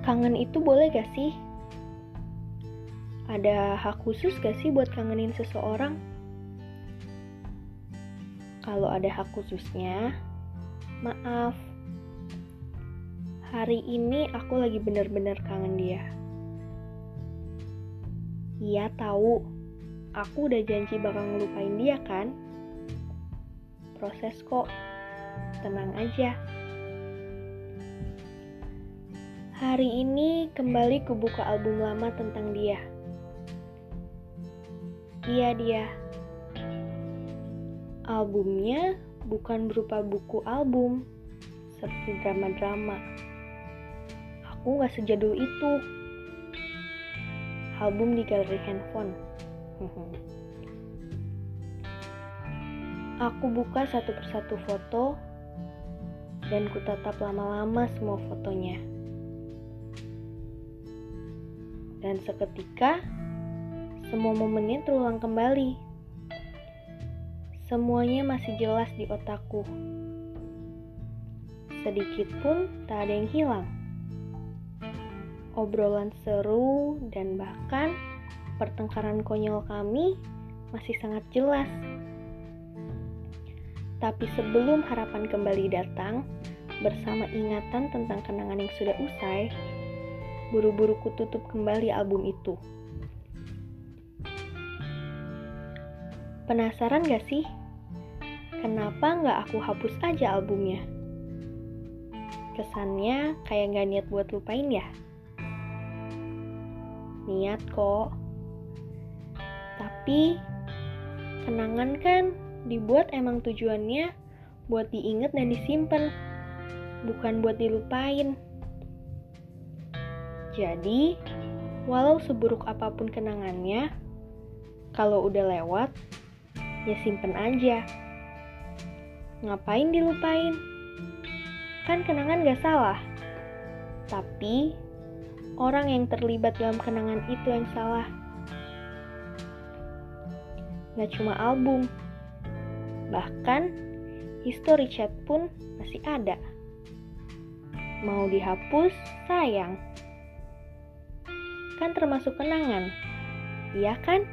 Kangen itu boleh gak sih? Ada hak khusus gak sih buat kangenin seseorang? Kalau ada hak khususnya, maaf. Hari ini aku lagi bener-bener kangen dia. Iya tahu, aku udah janji bakal ngelupain dia kan? Proses kok, tenang aja. Hari ini kembali ku buka album lama tentang dia. Iya dia. Albumnya bukan berupa buku album, seperti drama-drama. Aku gak sejadul itu. Album di galeri handphone. Aku buka satu persatu foto dan kutatap lama-lama semua fotonya. Dan seketika, semua momennya terulang kembali. Semuanya masih jelas di otakku. Sedikit pun tak ada yang hilang. Obrolan seru dan bahkan pertengkaran konyol kami masih sangat jelas. Tapi sebelum harapan kembali datang, bersama ingatan tentang kenangan yang sudah usai, buru-buru ku tutup kembali album itu. Penasaran gak sih? Kenapa nggak aku hapus aja albumnya? Kesannya kayak nggak niat buat lupain ya? Niat kok. Tapi, kenangan kan dibuat emang tujuannya buat diinget dan disimpan, bukan buat dilupain. Jadi, walau seburuk apa pun kenangannya, kalau udah lewat, ya simpen aja. Ngapain dilupain? Kan kenangan gak salah. Tapi, orang yang terlibat dalam kenangan itu yang salah. Gak cuma album, bahkan history chat pun masih ada. Mau dihapus, sayang kan termasuk kenangan. Iya kan?